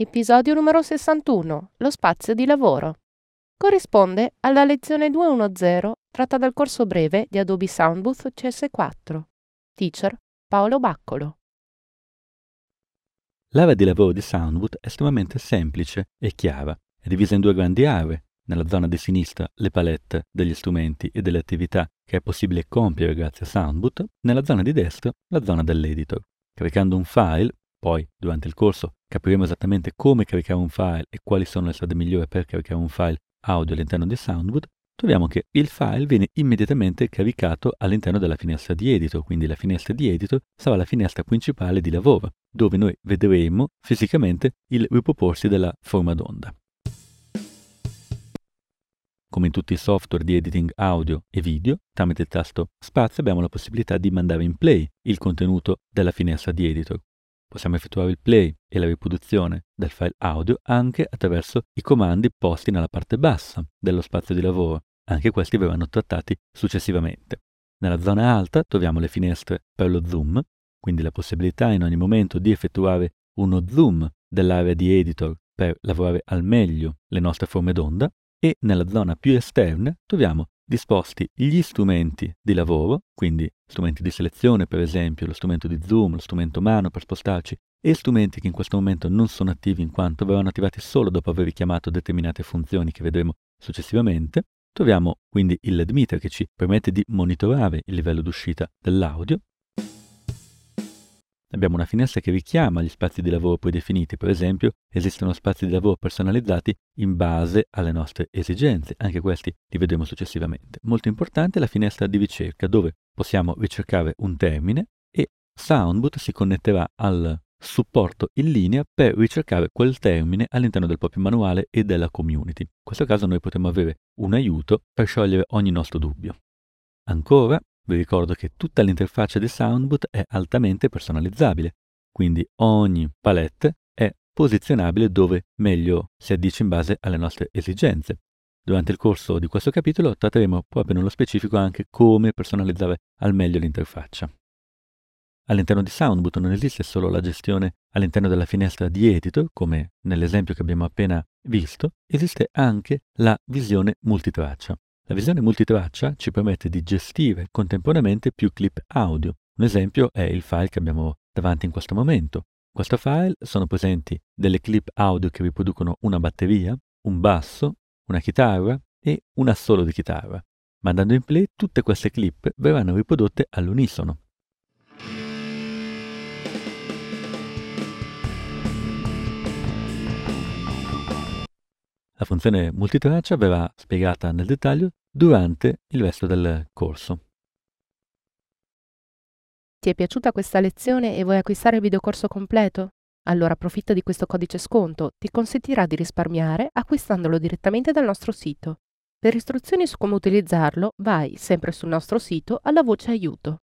Episodio numero 61. Lo spazio di lavoro. Corrisponde alla lezione 210 tratta dal corso breve di Adobe Soundbooth CS4. Teacher Paolo Baccolo. L'area di lavoro di Soundbooth è estremamente semplice e chiara. È divisa in due grandi aree. Nella zona di sinistra le palette degli strumenti e delle attività che è possibile compiere grazie a Soundbooth, nella zona di destra la zona dell'editor. Caricando un file poi, durante il corso, capiremo esattamente come caricare un file e quali sono le strade migliori per caricare un file audio all'interno di Soundwood, troviamo che il file viene immediatamente caricato all'interno della finestra di editor, quindi la finestra di editor sarà la finestra principale di lavoro, dove noi vedremo fisicamente il riproporsi della forma d'onda. Come in tutti i software di editing audio e video, tramite il tasto spazio abbiamo la possibilità di mandare in play il contenuto della finestra di editor. Possiamo effettuare il play e la riproduzione del file audio anche attraverso i comandi posti nella parte bassa dello spazio di lavoro. Anche questi verranno trattati successivamente. Nella zona alta troviamo le finestre per lo zoom, quindi la possibilità in ogni momento di effettuare uno zoom dell'area di editor per lavorare al meglio le nostre forme d'onda e nella zona più esterna troviamo disposti gli strumenti di lavoro, quindi strumenti di selezione per esempio, lo strumento di zoom, lo strumento mano per spostarci, e strumenti che in questo momento non sono attivi in quanto verranno attivati solo dopo aver richiamato determinate funzioni che vedremo successivamente. Troviamo quindi il LED meter che ci permette di monitorare il livello d'uscita dell'audio Abbiamo una finestra che richiama gli spazi di lavoro predefiniti, per esempio esistono spazi di lavoro personalizzati in base alle nostre esigenze, anche questi li vedremo successivamente. Molto importante è la finestra di ricerca dove possiamo ricercare un termine e Soundboot si connetterà al supporto in linea per ricercare quel termine all'interno del proprio manuale e della community. In questo caso noi potremo avere un aiuto per sciogliere ogni nostro dubbio. Ancora, vi ricordo che tutta l'interfaccia di Soundboot è altamente personalizzabile, quindi ogni palette è posizionabile dove meglio si addice in base alle nostre esigenze. Durante il corso di questo capitolo tratteremo proprio nello specifico anche come personalizzare al meglio l'interfaccia. All'interno di Soundboot non esiste solo la gestione all'interno della finestra di editor, come nell'esempio che abbiamo appena visto, esiste anche la visione multitraccia. La visione multitraccia ci permette di gestire contemporaneamente più clip audio. Un esempio è il file che abbiamo davanti in questo momento. In questo file sono presenti delle clip audio che riproducono una batteria, un basso, una chitarra e un assolo di chitarra. Mandando in play tutte queste clip verranno riprodotte all'unisono. La funzione multitraccia verrà spiegata nel dettaglio durante il resto del corso. Ti è piaciuta questa lezione e vuoi acquistare il videocorso completo? Allora approfitta di questo codice sconto, ti consentirà di risparmiare acquistandolo direttamente dal nostro sito. Per istruzioni su come utilizzarlo, vai sempre sul nostro sito alla voce aiuto.